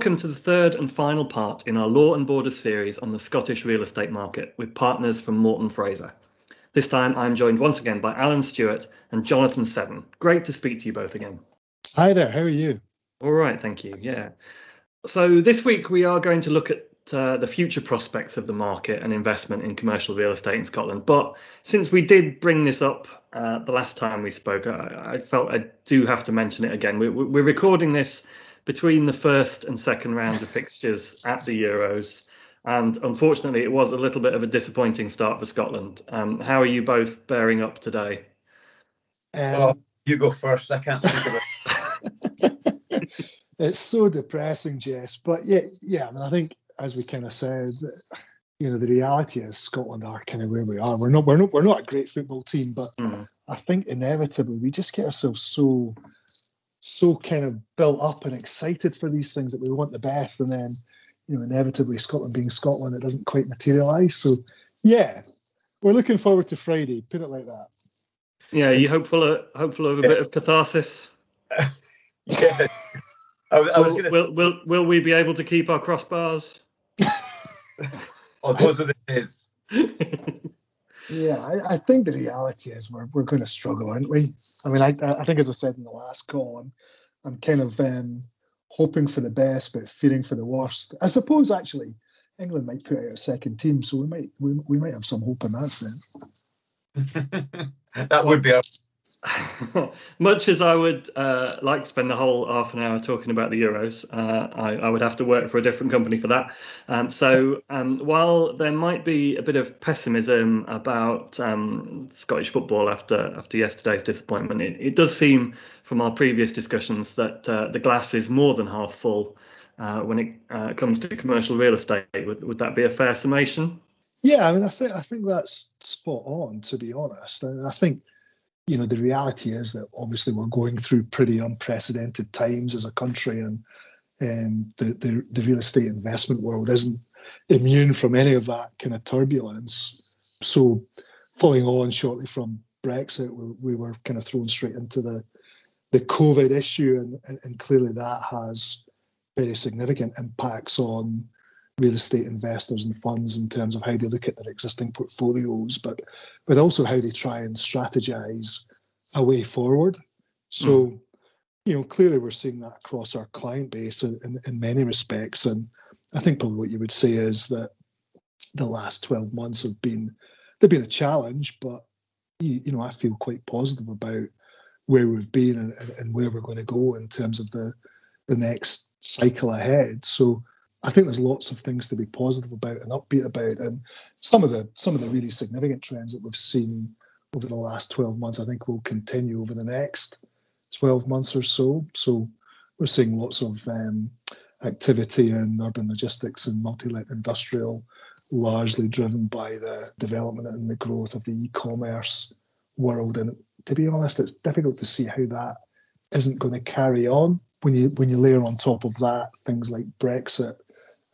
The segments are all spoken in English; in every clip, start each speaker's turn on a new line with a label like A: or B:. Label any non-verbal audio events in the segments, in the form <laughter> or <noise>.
A: Welcome to the third and final part in our Law and Borders series on the Scottish real estate market with partners from Morton Fraser. This time I'm joined once again by Alan Stewart and Jonathan Seddon. Great to speak to you both again.
B: Hi there, how are you?
A: All right, thank you. Yeah. So this week we are going to look at uh, the future prospects of the market and investment in commercial real estate in Scotland. But since we did bring this up uh, the last time we spoke, I, I, felt I do have to mention it again. We, we're recording this between the first and second rounds of fixtures at the Euros. And unfortunately, it was a little bit of a disappointing start for Scotland. Um, how are you both bearing up today?
C: Um, well, you go first. I can't think of
B: it. it's so depressing, Jess. But yeah, yeah. I mean, I think as we kind of said, you know, the reality is Scotland are kind of where we are. We're not, we're not, we're not a great football team, but mm. I think inevitably we just get ourselves so, so kind of built up and excited for these things that we want the best, and then you know, inevitably Scotland being Scotland, it doesn't quite materialise. So, yeah, we're looking forward to Friday. Put it like that.
A: Yeah, you hopeful of, hopeful of a yeah. bit of catharsis. <laughs>
C: yeah.
A: I, I will, gonna... will, will, will we be able to keep our crossbars? <laughs>
C: oh, those are the days. <laughs>
B: yeah, I, I, think the reality is we're, we're going to struggle, aren't we? I mean, I, I think as I said in the last call, I'm, I'm kind of um, hoping for the best but fearing for the worst. I suppose actually England might put out a second team, so we might we, we might have some hope in that sense. <laughs>
C: that would be a <laughs>
A: Much as I would uh, like to spend the whole half an hour talking about the Euros, uh, I, I, would have to work for a different company for that. Um, so <laughs> um, while there might be a bit of pessimism about um, Scottish football after after yesterday's disappointment, it, it, does seem from our previous discussions that uh, the glass is more than half full uh, when it uh, comes to commercial real estate. Would, would that be a fair summation?
B: Yeah, I mean, I think I think that's spot on. To be honest, I think you know, the reality is that obviously we're going through pretty unprecedented times as a country, and um, the, the, the real estate investment world isn't immune from any of that kind of turbulence. So, following on shortly from Brexit, we, we were kind of thrown straight into the the COVID issue, and, and, and clearly that has very significant impacts on real estate investors and funds in terms of how they look at their existing portfolios, but but also how they try and strategize a way forward. So, mm. you know, clearly we're seeing that across our client base in, in, in many respects. And I think probably what you would say is that the last 12 months have been they've been a challenge, but you, you know, I feel quite positive about where we've been and, and where we're going to go in terms of the the next cycle ahead. So I think there's lots of things to be positive about and upbeat about, and some of the some of the really significant trends that we've seen over the last 12 months, I think, will continue over the next 12 months or so. So we're seeing lots of um, activity in urban logistics and multi-let industrial, largely driven by the development and the growth of the e-commerce world. And to be honest, it's difficult to see how that isn't going to carry on when you when you layer on top of that things like Brexit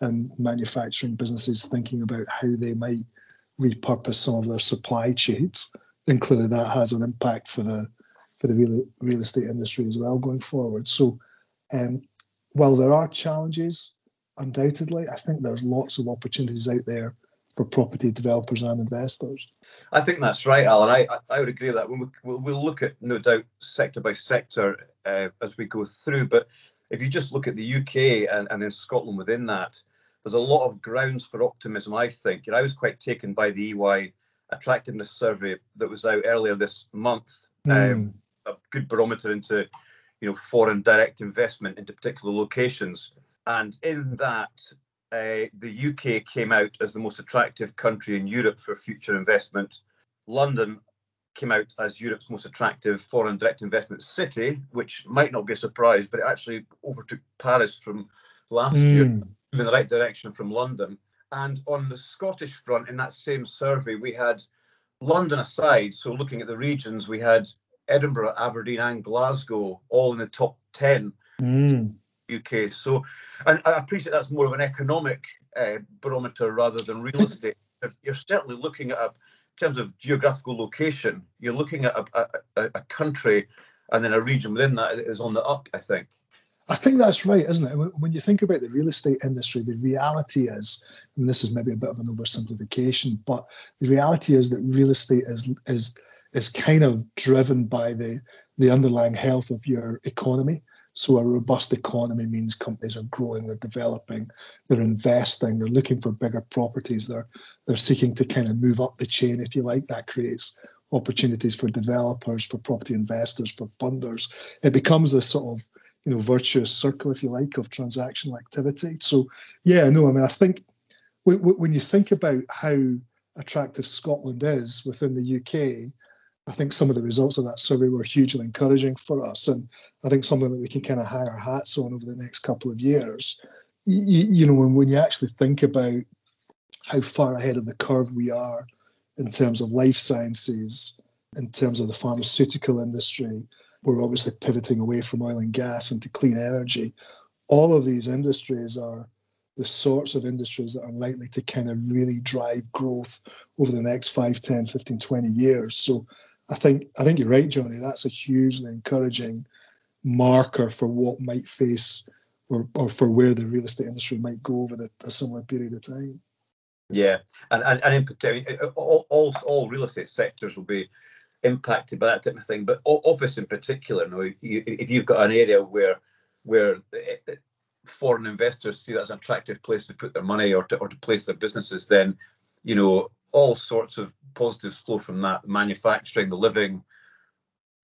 B: and manufacturing businesses thinking about how they might repurpose some of their supply chains. And clearly that has an impact for the for the real, real estate industry as well going forward. So um, while there are challenges, undoubtedly, I think there's lots of opportunities out there for property developers and investors.
C: I think that's right, Alan. I, I would agree with that. We'll, we'll look at, no doubt, sector by sector uh, as we go through. But if you just look at the UK and, and then Scotland within that, there's a lot of grounds for optimism, I think. And I was quite taken by the EY attractiveness survey that was out earlier this month. Mm. Um, a good barometer into, you know, foreign direct investment into particular locations. And in that, uh, the UK came out as the most attractive country in Europe for future investment. London came out as Europe's most attractive foreign direct investment city, which might not be a surprise, but it actually overtook Paris from last mm. year, in the right direction from London. And on the Scottish front, in that same survey, we had London aside, so looking at the regions, we had Edinburgh, Aberdeen, and Glasgow all in the top 10 mm. UK. So, and I appreciate that's more of an economic uh, barometer rather than real estate you're certainly looking at, a, in terms of geographical location, you're looking at a, a, a, country and then a region within that is on the up, I think.
B: I think that's right, isn't it? When you think about the real estate industry, the reality is, and this is maybe a bit of an oversimplification, but the reality is that real estate is is is kind of driven by the the underlying health of your economy. So a robust economy means companies are growing, they're developing, they're investing, they're looking for bigger properties, they're they're seeking to kind of move up the chain, if you like. That creates opportunities for developers, for property investors, for funders. It becomes this sort of you know virtuous circle, if you like, of transactional activity. So yeah, no, I mean I think when you think about how attractive Scotland is within the UK, I think some of the results of that survey were hugely encouraging for us, and I think something that we can kind of hang our hats on over the next couple of years. You, you know, when, when you actually think about how far ahead of the curve we are in terms of life sciences, in terms of the pharmaceutical industry, we're obviously pivoting away from oil and gas into clean energy. All of these industries are the sorts of industries that are likely to kind of really drive growth over the next 5, 10, 15, 20 years. So I think I think you're right, Johnny. That's a hugely encouraging marker for what might face or, or for where the real estate industry might go over the, a similar period of time.
D: Yeah, and and, and in particular, all, all, all real estate sectors will be impacted by that type of thing. But office in particular, know, if you've got an area where where eh, eh, foreign investors see that as an attractive place to put their money or to, or to place their businesses, then you know all sorts of positives flow from that. Manufacturing the living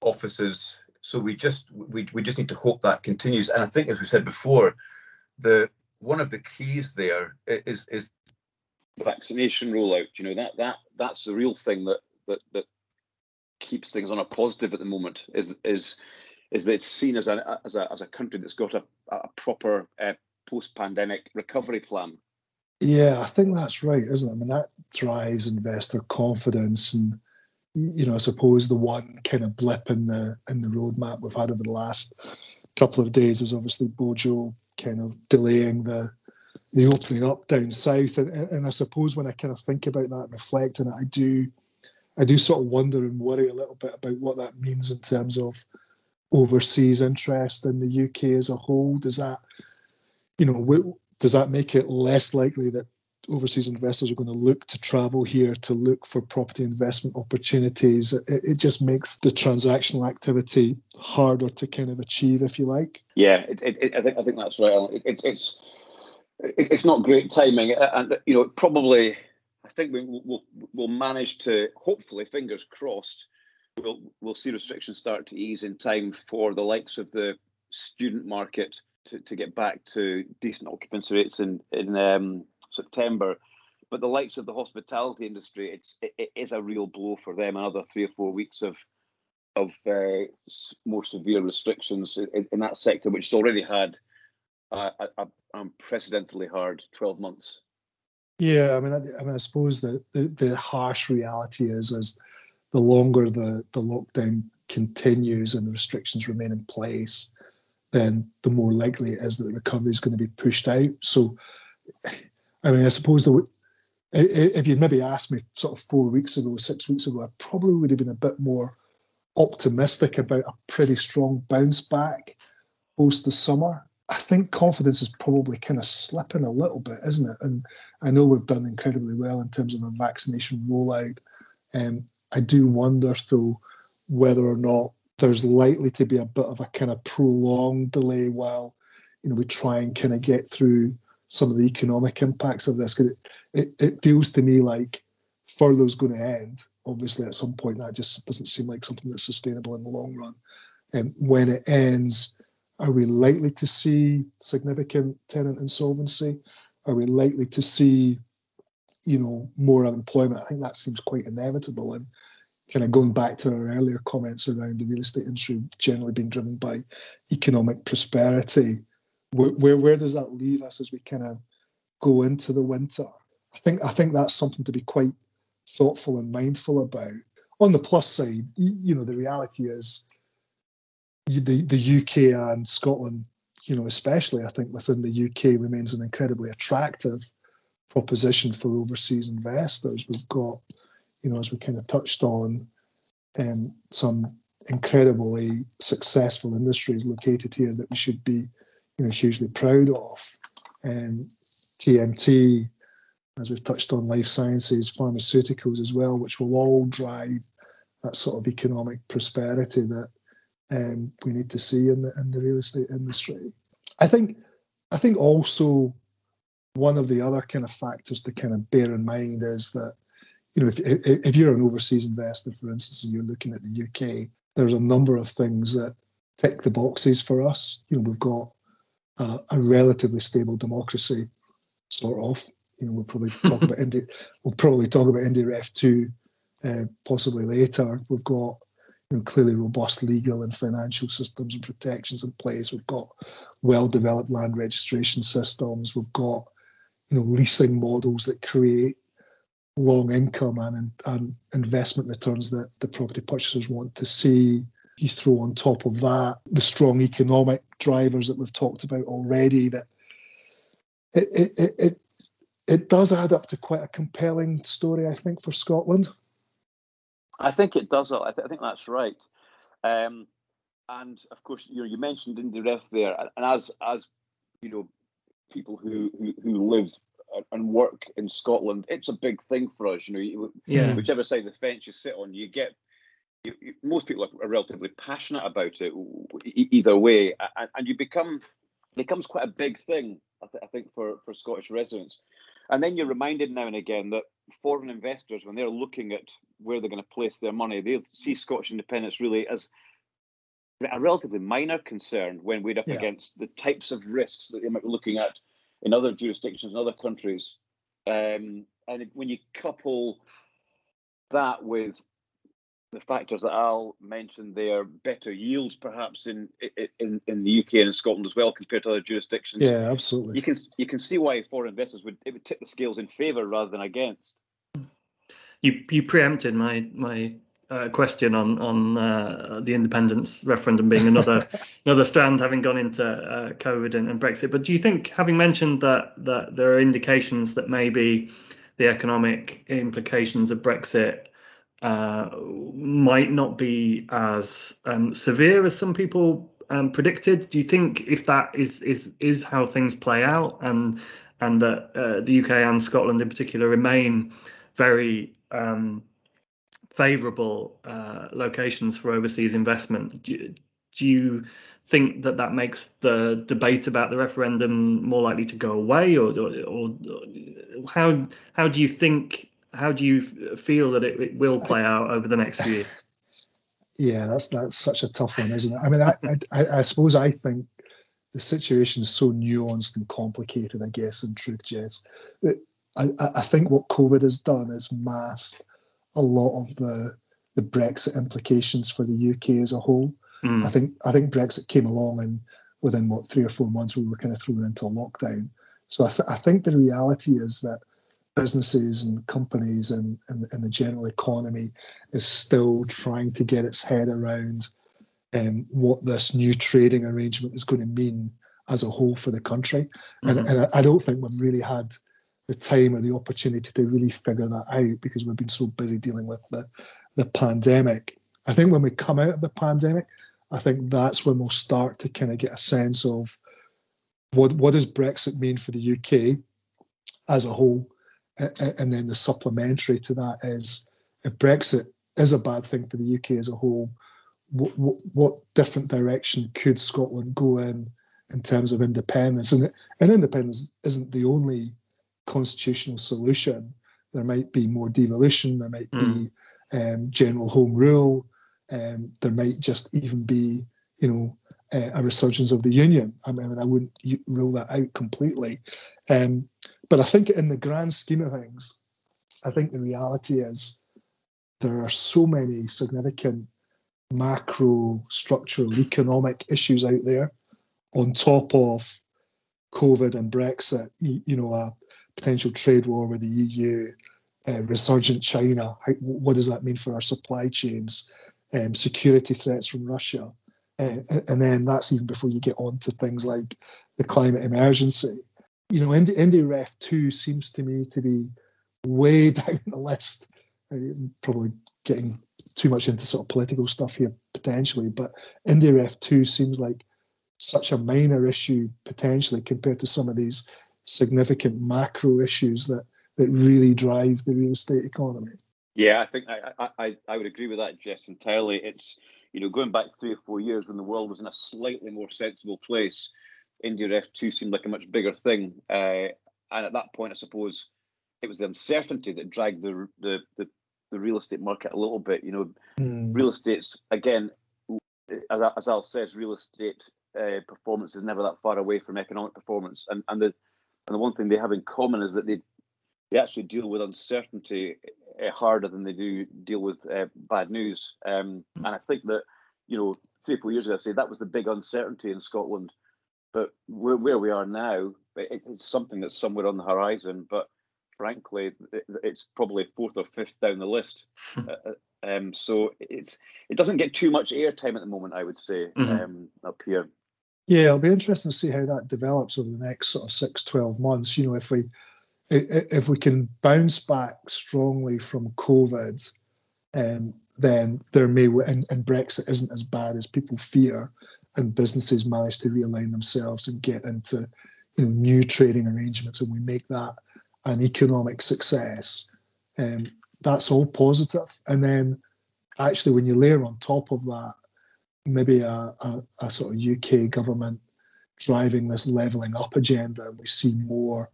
D: offices. So we just we, we just need to hope that continues. And i think as we said before the one of the keys there is is vaccination rollout. You know that that that's the real thing that that that keeps things on a positive at the moment is is is that it's seen as a as a, as a country that's got a, a proper uh, post-pandemic recovery plan
B: yeah, I think that's right, isn't it? I mean, that drives investor confidence, and you know, I suppose the one kind of blip in the in the roadmap we've had over the last couple of days is obviously Bojo kind of delaying the the opening up down south, and, and I suppose when I kind of think about that and reflect on it, I do I do sort of wonder and worry a little bit about what that means in terms of overseas interest in the UK as a whole. Does that, you know, does that make it less likely that overseas investors are going to look to travel here to look for property investment opportunities? It, it just makes the transactional activity harder to kind of achieve, if you like.
C: Yeah, it, it, I think I think that's right. it's it's not great timing, and you know probably think we, will we'll manage to hopefully, fingers crossed, we'll we'll see restrictions start to ease in time for the likes of the student market to, to get back to decent occupancy rates in in um, September. But the likes of the hospitality industry, it's it, it is a real blow for them. Another three or four weeks of of uh, more severe restrictions in, in, that sector, which has already had a, a, unprecedentedly hard 12 months.
B: Yeah, I mean, I, I mean, I suppose that the, the harsh reality is, is the longer the, the lockdown continues and the restrictions remain in place, then the more likely it is that the recovery is going to be pushed out. So, I mean, I suppose the, if you'd maybe asked me sort of four weeks ago, six weeks ago, I probably would have been a bit more optimistic about a pretty strong bounce back post the summer. I think confidence is probably kind of slipping a little bit, isn't it? And I know we've done incredibly well in terms of a vaccination rollout. Um, I do wonder, though, whether or not there's likely to be a bit of a kind of prolonged delay while you know we try and kind of get through some of the economic impacts of this. Because it, it, it feels to me like furlough's going to end. Obviously, at some point, that just doesn't seem like something that's sustainable in the long run. And when it ends, are we likely to see significant tenant insolvency? Are we likely to see, you know, more unemployment? I think that seems quite inevitable. And kind of going back to our earlier comments around the real estate industry generally being driven by economic prosperity, where, where, where does that leave us as we kind of go into the winter? I think I think that's something to be quite thoughtful and mindful about. On the plus side, you know, the reality is the the UK and Scotland, you know, especially I think within the UK remains an incredibly attractive proposition for overseas investors. We've got you know, as we kind of touched on, um, some incredibly successful industries located here that we should be you know, hugely proud of. Um, TMT, as we've touched on, life sciences, pharmaceuticals as well, which will all drive that sort of economic prosperity that um, we need to see in the in the real estate industry. I think I think also one of the other kind of factors to kind of bear in mind is that you know if if you're an overseas investor, for instance, and you're looking at the UK, there's a number of things that tick the boxes for us. You know, we've got a, a relatively stable democracy, sort of. You know, we'll probably <laughs> talk about Indy, we'll probably talk about IndyRef two, uh, possibly later. We've got clearly robust legal and financial systems and protections in place. We've got well-developed land registration systems. We've got you know leasing models that create long income and, and investment returns that the property purchasers want to see. You throw on top of that the strong economic drivers that we've talked about already. That it it it, it does add up to quite a compelling story, I think, for Scotland.
C: I think it does. I, th- I think that's right. Um, and of course, you know, you mentioned IndyRef there, and as as you know, people who who, who live and work in Scotland, it's a big thing for us. You know, yeah. whichever side of the fence you sit on, you get. You, you, most people are, relatively passionate about it either way, and, and you become becomes quite a big thing. I, th- I think for for Scottish residents, and then you're reminded now and again that foreign investors, when they're looking at where they're going to place their money, they see Scottish independence really as a relatively minor concern when we're up yeah. against the types of risks that they might be looking at in other jurisdictions in other countries. Um, and when you couple that with the factors that Al mentioned there, better yields perhaps in in in the UK and in Scotland as well compared to other jurisdictions.
B: Yeah, absolutely.
C: You can you can see why foreign investors would it would tip the scales in favour rather than against.
A: You you preempted my my uh, question on on uh, the independence referendum being another <laughs> another strand having gone into uh, COVID and, and, Brexit. But do you think, having mentioned that that there are indications that maybe the economic implications of Brexit uh, might not be as um, severe as some people um, predicted? Do you think if that is is is how things play out and and that uh, the UK and Scotland in particular remain very um, favourable uh, locations for overseas investment. Do, do you think that that makes the debate about the referendum more likely to go away, or, or, or how how do you think how do you feel that it, it, will play out over the next few years? <laughs>
B: Yeah, that's that's such a tough one, isn't it? I mean, I I, I suppose I think the situation is so nuanced and complicated. I guess in truth, Jess, I, I think what COVID has done is masked a lot of the the Brexit implications for the UK as a whole. Mm. I think I think Brexit came along and within what three or four months we were kind of thrown into a lockdown. So I, th- I think the reality is that businesses and companies and, and, and, the general economy is still trying to get its head around um, what this new trading arrangement is going to mean as a whole for the country. Mm-hmm. And, and I don't think we've really had the time or the opportunity to really figure that out because we've been so busy dealing with the, the pandemic. I think when we come out of the pandemic, I think that's when we'll start to kind of get a sense of what what does Brexit mean for the UK as a whole, and then the supplementary to that is if Brexit is a bad thing for the UK as a whole, what, what, what different direction could Scotland go in in terms of independence? And, and independence isn't the only constitutional solution. There might be more devolution, there might mm. be um, general home rule, um, there might just even be, you know, uh, a resurgence of the union. I mean, I wouldn't rule that out completely. Um, but I think in the grand scheme of things, I think the reality is there are so many significant macro structural economic issues out there on top of COVID and Brexit, you, you know, a, potential trade war with the EU, uh, resurgent China. How, what does that mean for our supply chains? Um, security threats from Russia. Uh, and then that's even before you get on to things like the climate emergency. You know, IndyRef 2 seems to me to be way <laughs> down the list. I'm Probably getting too much into sort of political stuff here potentially, but IndyRef 2 seems like such a minor issue potentially compared to some of these significant macro issues that that really drive the real estate economy.
C: Yeah, I think I, I, I would agree with that, Jess, entirely. It's you know going back three or four years when the world was in a slightly more sensible place, IndyRef 2 seemed like a much bigger thing, uh, and at that point, I suppose it was the uncertainty that dragged the the the, the real estate market a little bit. You know, mm. real estate's again, as, as Al says, real estate uh, performance is never that far away from economic performance, and and the and the one thing they have in common is that they they actually deal with uncertainty uh, harder than they do deal with uh, bad news. Um, hmm. and I think that you know three or four years ago, I say that was the big uncertainty in Scotland. But where, where we are now, it, it's something that's somewhere on the horizon. But frankly, it, it's probably fourth or fifth down the list. Hmm. Uh, uh, um, so it's it doesn't get too much airtime at the moment, I would say, mm-hmm. um, up here.
B: Yeah, it'll be interesting to see how that develops over the next sort of six, 12 months. You know, if we if we can bounce back strongly from COVID, um, then there may and, and Brexit isn't as bad as people fear, and businesses manage to realign themselves and get into you know new trading arrangements, and we make that an economic success. Um, that's all positive. And then actually, when you layer on top of that, maybe a, a, a sort of UK government driving this levelling up agenda, and we see more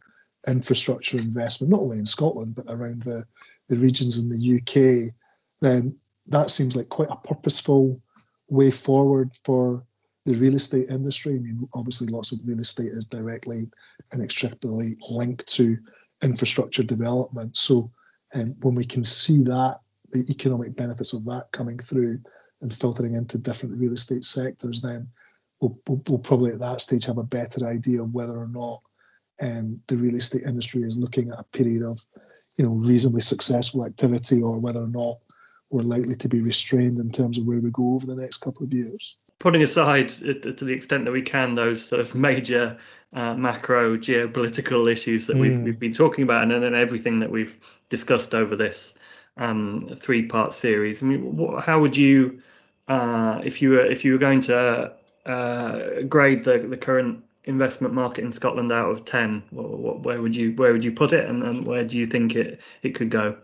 B: infrastructure investment, not only in Scotland, but around the, the regions in the UK, then that seems like quite a purposeful way forward for the real estate industry. I mean, obviously, lots of real estate is directly and inextricably linked to infrastructure development. So, um, when we can see that, the economic benefits of that coming through and filtering into different real estate sectors, then we'll, we'll, we'll probably at that stage have a better idea of whether or not um, the real estate industry is looking at a period of, you know, reasonably successful activity, or whether or not we're likely to be restrained in terms of where we go over the next couple of years.
A: Putting aside, uh, to the extent that we can, those sort of major uh, macro geopolitical issues that mm. we've, hmm. we've been talking about, and then everything that we've discussed over this um, three-part series. I mean, what, how would you, uh, if you were if you were going to uh, grade the the current investment market in Scotland out of ten, where would you where would you put it, and, and where do you think it it could go?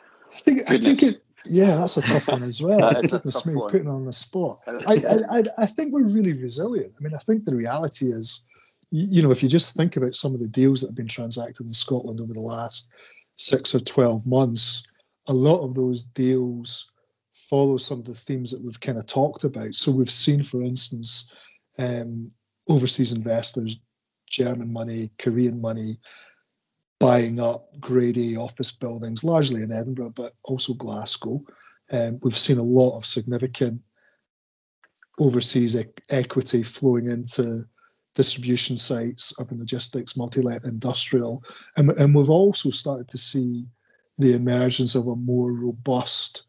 B: I think I think it. Yeah, that's a tough one as well. <laughs> Goodness me, putting on the spot. I, I, I think we're really resilient. I mean, I think the reality is, you know, if you just think about some of the deals that have been transacted in Scotland over the last six or twelve months, a lot of those deals follow some of the themes that we've kind of talked about. So we've seen, for instance, um, overseas investors, German money, Korean money, buying up Grade A office buildings, largely in Edinburgh, but also Glasgow. Um, we've seen a lot of significant overseas e- equity flowing into distribution sites, urban logistics, multi-let industrial, and, and we've also started to see the emergence of a more robust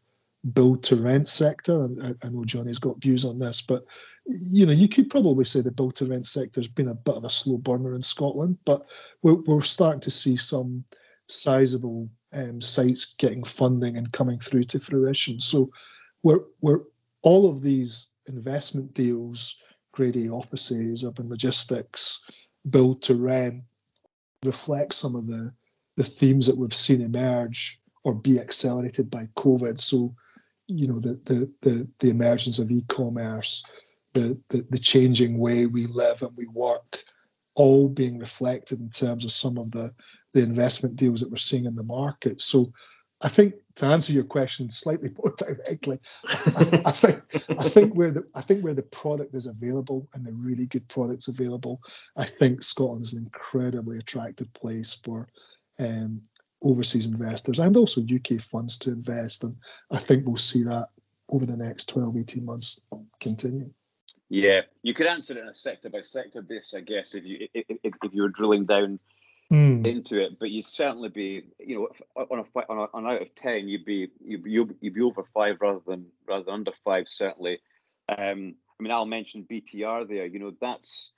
B: build to rent sector. I, I know Johnny's got views on this, but you know, you could probably say the build to rent sector has been a bit of a slow burner in Scotland, but we're, we're starting to see some sizable um, sites getting funding and coming through to fruition. So we're, we're all of these investment deals, grade A offices, urban logistics, build to rent, reflect some of the, the themes that we've seen emerge or be accelerated by COVID. So, you know, the the the, the emergence of e-commerce, the, the, the changing way we live and we work all being reflected in terms of some of the, the investment deals that we're seeing in the market. So I think to answer your question slightly <laughs> more directly, I, I, think I think where the I think where the product is available and the really good products available, I think Scotland is an incredibly attractive place for um, overseas investors and also UK funds to invest. And I think we'll see that over the next 12, 18 months continue.
C: Yeah, you could answer it on a sector by sector basis, I guess, if you if, if you were drilling down mm. into it. But you'd certainly be, you know, on a on, a, on out of ten, you'd be you'd be, you'd be over five rather than rather than under five, certainly. Um, I mean, I'll mention BTR there. You know, that's.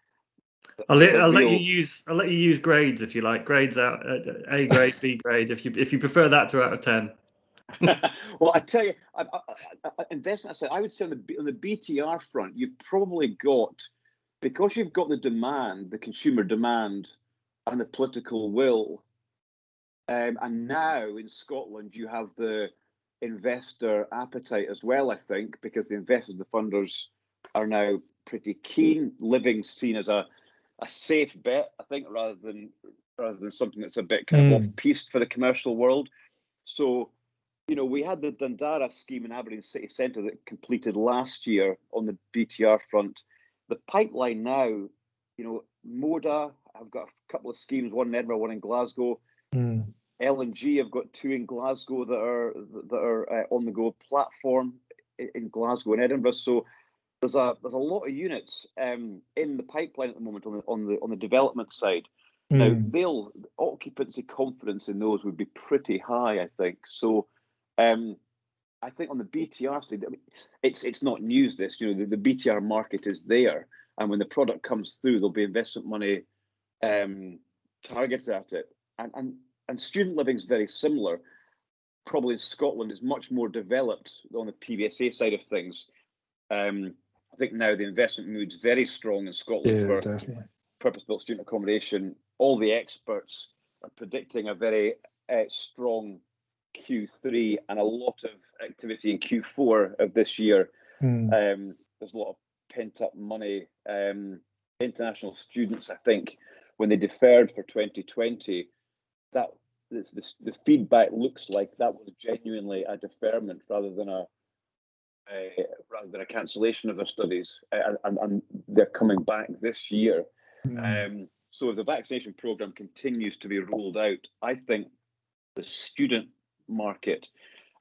A: I'll, let, I'll real... let you use I'll let you use grades if you like grades out uh, A grade B grade if you if you prefer that to out of ten. <laughs>
C: well, I tell you, I, I, I, investment. I said I would say on the on the BTR front, you've probably got because you've got the demand, the consumer demand, and the political will, um, and now in Scotland you have the investor appetite as well. I think because the investors, the funders, are now pretty keen. Living seen as a a safe bet, I think, rather than rather than something that's a bit kind mm. of hmm. off piste for the commercial world. So, you know, we had the Dandara scheme in Aberdeen City Centre that completed last year on the BTR front. The pipeline now, you know, Moda, I've got a couple of schemes, one in Edinburgh, one in Glasgow. Mm. L&G have got two in Glasgow that are that are uh, on the go platform in Glasgow and Edinburgh. So there's a there's a lot of units um, in the pipeline at the moment on the on the on the development side. Mm. Now hmm. they'll occupancy confidence in those would be pretty high, I think. So um, I think on the BTR side, I mean, it's it's not news. This you know the, the, BTR market is there, and when the product comes through, there'll be investment money um, targeted at it. And and and student living is very similar. Probably in Scotland is much more developed on the PBSA side of things. Um, I think now the investment mood's very strong in Scotland yeah, for purpose-built student accommodation. All the experts are predicting a very uh, strong Q3 and a lot of activity in Q4 of this year. Mm. Um, there's a lot of pent-up money. Um, international students, I think, when they deferred for 2020, that this, this, the feedback looks like that was genuinely a deferment rather than a uh, rather than a cancellation of their studies, and, and, they're coming back this year. Mm. Um, so if the vaccination program continues to be rolled out, I think the student market,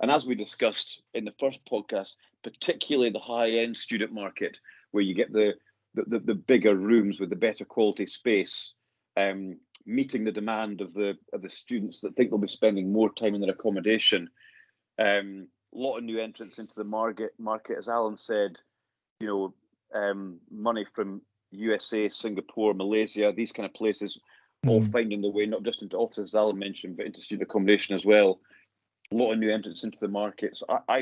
C: and as we discussed in the first podcast, particularly the high-end student market, where you get the the, the, the bigger rooms with the better quality space, um, meeting the demand of the of the students that think they'll be spending more time in their accommodation. Um, a lot of new entrants into the market. Market, as Alan said, you know, um, money from USA, Singapore, Malaysia, these kind of places, mm. all finding their way not just into offices, as Alan mentioned, but into student accommodation as well. A lot of new entrants into the market. So I, I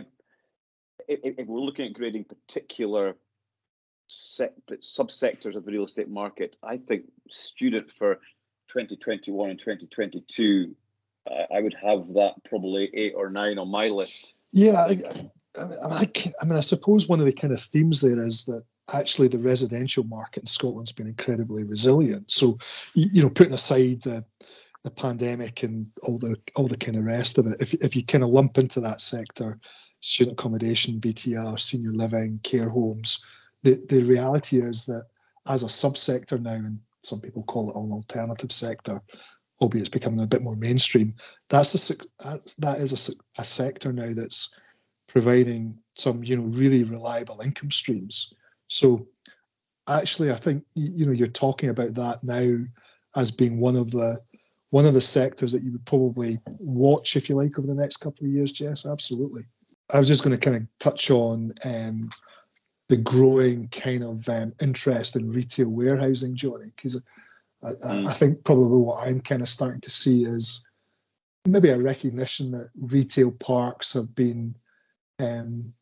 C: if, if we're looking at grading particular subsectors of the real estate market, I think student for 2021 and 2022, uh, I would have that probably eight or nine on my list.
B: Yeah, I, I, mean, I, I, mean, I suppose one of the kind of themes there is that actually the residential market in Scotland's been incredibly resilient. So, you know, putting aside the the pandemic and all the all the kind of rest of it, if if you kind of lump into that sector, student accommodation, BTR, senior living, care homes, the reality is that as a subsector now, and some people call it an alternative sector, albeit it's becoming a bit more mainstream. That's a that's, a, a sector now that's providing some you know really reliable income streams. So actually, I think you know you're talking about that now as being one of the one of the sectors that you would probably watch if you like over the next couple of years. Jess, absolutely. I was just going to kind of touch on um, the growing kind of um, interest in retail warehousing, Johnny, because I, mm. I, think probably what I'm kind of starting to see is maybe a recognition that retail parks have been, um,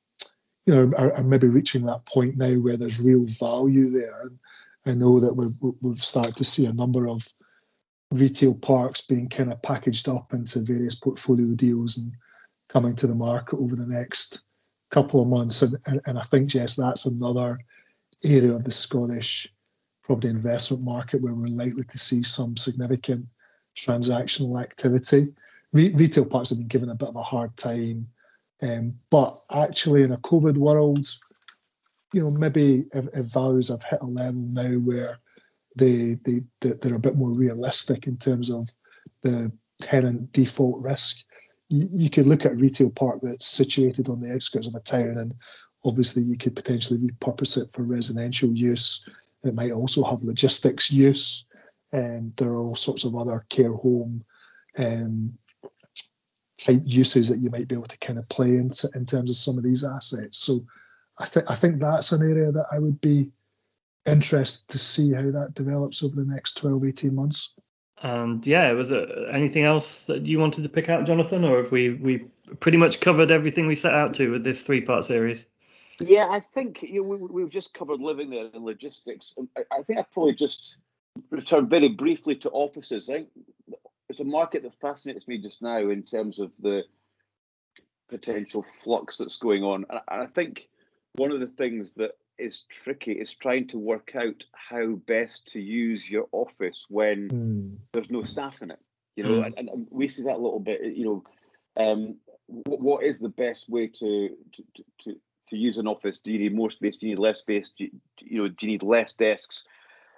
B: you know, are, are, maybe reaching that point now where there's real value there. And I know that we've, we've started to see a number of retail parks being kind of packaged up into various portfolio deals and coming to the market over the next couple of months. And, and, and I think, yes, that's another area of the Scottish property investment market where we're likely to see some significant transactional activity. Re- retail parks have been given a bit of a hard time, um, but actually in a COVID world, you know, maybe if, if values have hit a level now where they, they they're a bit more realistic in terms of the tenant default risk. You, you could look at a retail park that's situated on the outskirts of a town, and obviously you could potentially repurpose it for residential use it might also have logistics use. and there are all sorts of other care home um, type uses that you might be able to kind of play in, in terms of some of these assets. So I think I think that's an area that I would be interested to see how that develops over the next 12, 18 months.
A: And yeah, was there anything else that you wanted to pick out, Jonathan, or have we we pretty much covered everything we set out to with this three part series?
C: Yeah, I think you know, we, have just covered living there and logistics. I, I think I probably just return very briefly to offices. I think it's a market that fascinates me just now in terms of the potential flux that's going on. And I think one of the things that is tricky is trying to work out how best to use your office when mm. there's no staff in it. You know, mm. and, and, we see that a little bit. You know, um, what, what is the best way to, to to to use an office? Do you need more space? Do you need less space? Do you, you know, do you need less desks?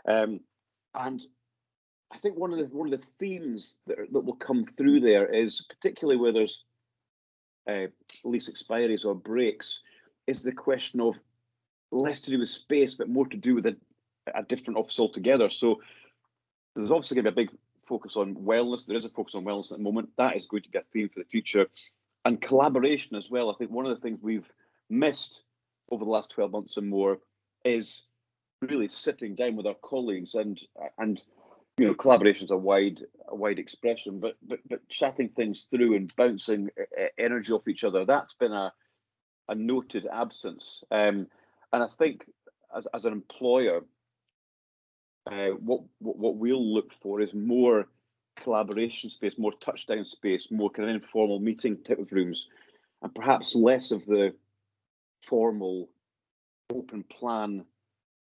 C: Um, and I think one of the one of the themes that, that will come through there is particularly where there's uh, lease expiries or breaks, is the question of less to do with space, but more to do with a, a different office altogether. So there's obviously going to be a big focus on wellness. There is a focus on wellness at the moment. That is going to be a theme for the future. And collaboration as well. I think one of the things we've missed over the last 12 months and more is really sitting down with our colleagues and and you know collaboration is a wide a wide expression but but but chatting things through and bouncing energy off each other that's been a a noted absence um, and I think as, as an employer, uh, what, what, what we'll look for is more collaboration space, more touchdown space, more kind of informal meeting type of rooms, and perhaps less of the formal open plan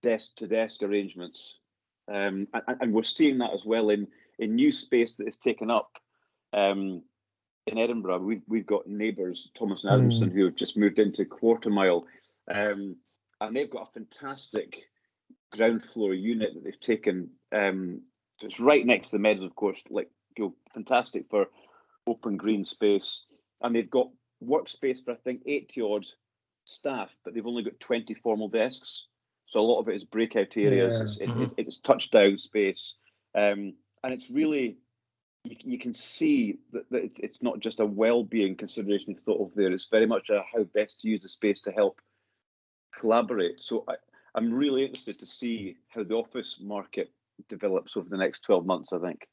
C: desk to desk arrangements. Um, and, and, we're seeing that as well in in new space that is taken up um, in Edinburgh. We've we've got neighbours, Thomas and Adamson, mm. who have just moved into Quarter Mile. Um, and they've got a fantastic ground floor unit that they've taken. Um, so it's right next to the Meadows, of course, like you know, fantastic for open green space. And they've got workspace for I think 80 odd staff, but they've only got 20 formal desks. So a lot of it is breakout areas. Yeah. It's, mm-hmm. it, it's touchdown space, um, and it's really you, you can see that, that it's not just a well-being consideration thought of there. It's very much a how best to use the space to help collaborate. So I, I'm really interested to see how the office market develops over the next 12 months, I think.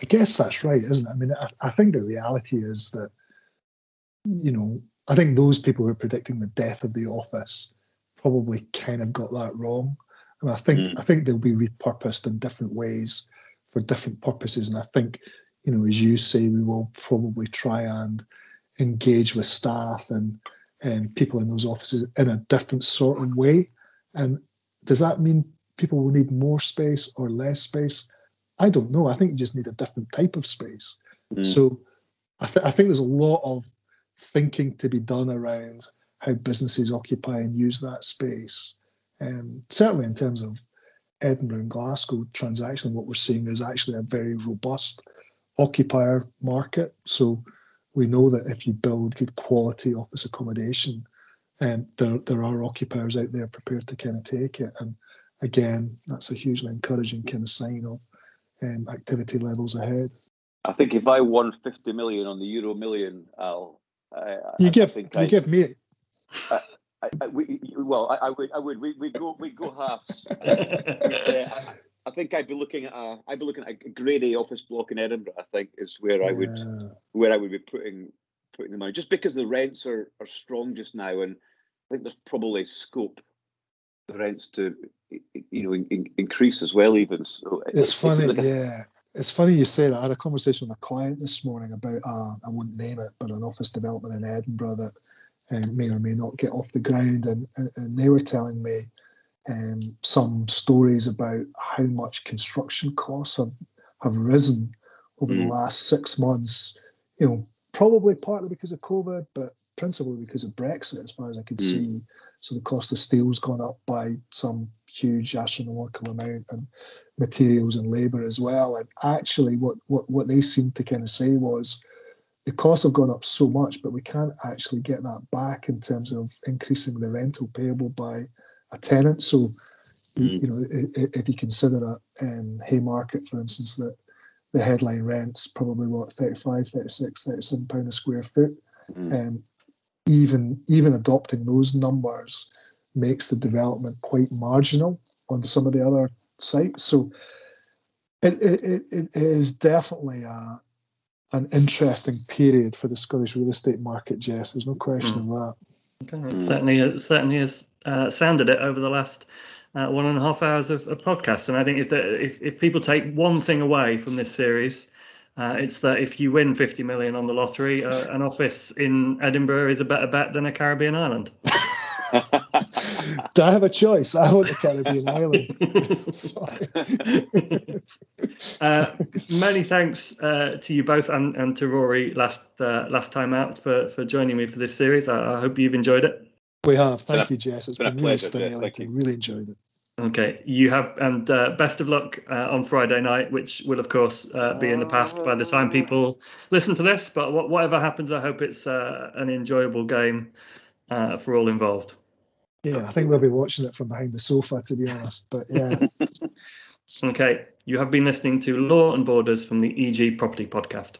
B: I guess that's right, isn't it? I mean, I, I think the reality is that, you know, I think those people who are predicting the death of the office probably kind of got that wrong. Mean, I think mm. I think they'll be repurposed in different ways for different purposes, and I think, you know, as you say, we will probably try and engage with staff and um, people in those offices in a different sort of way. And does that mean people will need more space or less space? I don't know. I think you just need a different type of space. Mm. So I, th- I think there's a lot of thinking to be done around how businesses occupy and use that space. Um, certainly in terms of Edinburgh and Glasgow transaction, what we're seeing is actually a very robust occupier market. So we know that if you build good quality office accommodation, um, there there are occupiers out there prepared to kind of take it. And again, that's a hugely encouraging kind of sign of um, activity levels ahead.
C: I think if I won 50 million on the Euro Million, I'll.
B: I, you I give you I, give me.
C: I, I, we, well, I, would, I would. We we go we go halves. <laughs> uh, I think I'd be looking at a I'd be looking at a grade A office block in Edinburgh. I think is where I would yeah. where I would be putting putting the money, just because the rents are are strong just now, and I think there's probably scope the rents to you know in, in, increase as well. Even so,
B: it's, it's funny, it's yeah. It's funny you say that. I had a conversation with a client this morning about uh, I won't name it, but an office development in Edinburgh that um, may or may not get off the ground, and, and, and they were telling me um, some stories about how much construction costs have, have risen over mm. the last six months. You know, probably partly because of COVID, but principally because of Brexit, as far as I could mm. see. So the cost of steel's gone up by some huge astronomical amount, and materials and labour as well. And actually, what what what they seemed to kind of say was the costs have gone up so much, but we can't actually get that back in terms of increasing the rental payable by a tenant. So, mm. you know, if you consider a um, Haymarket, for instance, that the headline rent's probably what 35, 36, 37 pound a square foot. Mm. Um, even even adopting those numbers makes the development quite marginal on some of the other sites. So it, it, it is definitely a, an interesting period for the Scottish real estate market, Jess. There's no question mm. of that.
A: Okay, it certainly it certainly has uh, sounded it over the last uh, one and a half hours of, of podcast. And I think if, the, if if people take one thing away from this series, uh, it's that if you win 50 million on the lottery, uh, an office in Edinburgh is a better bet than a Caribbean island. <laughs>
B: Do I have a choice? I want the Caribbean island. <laughs> Sorry.
A: uh, many thanks uh, to you both and, and to Rory last uh, last time out for, for joining me for this series. I, I hope you've enjoyed it.
B: We have. Thank you, Jess.
C: It's
B: been,
C: been,
B: really
C: pleasure,
B: stimulating. Really enjoyed it.
A: Okay, you have, and uh, best of luck uh, on Friday night, which will of course uh, be in the past by the time people listen to this. But wh- whatever happens, I hope it's uh, an enjoyable game uh, for all involved.
B: Yeah, I think we'll be watching it from behind the sofa, to be honest. But yeah. <laughs>
A: okay, you have been listening to Law and Borders from the EG Property Podcast.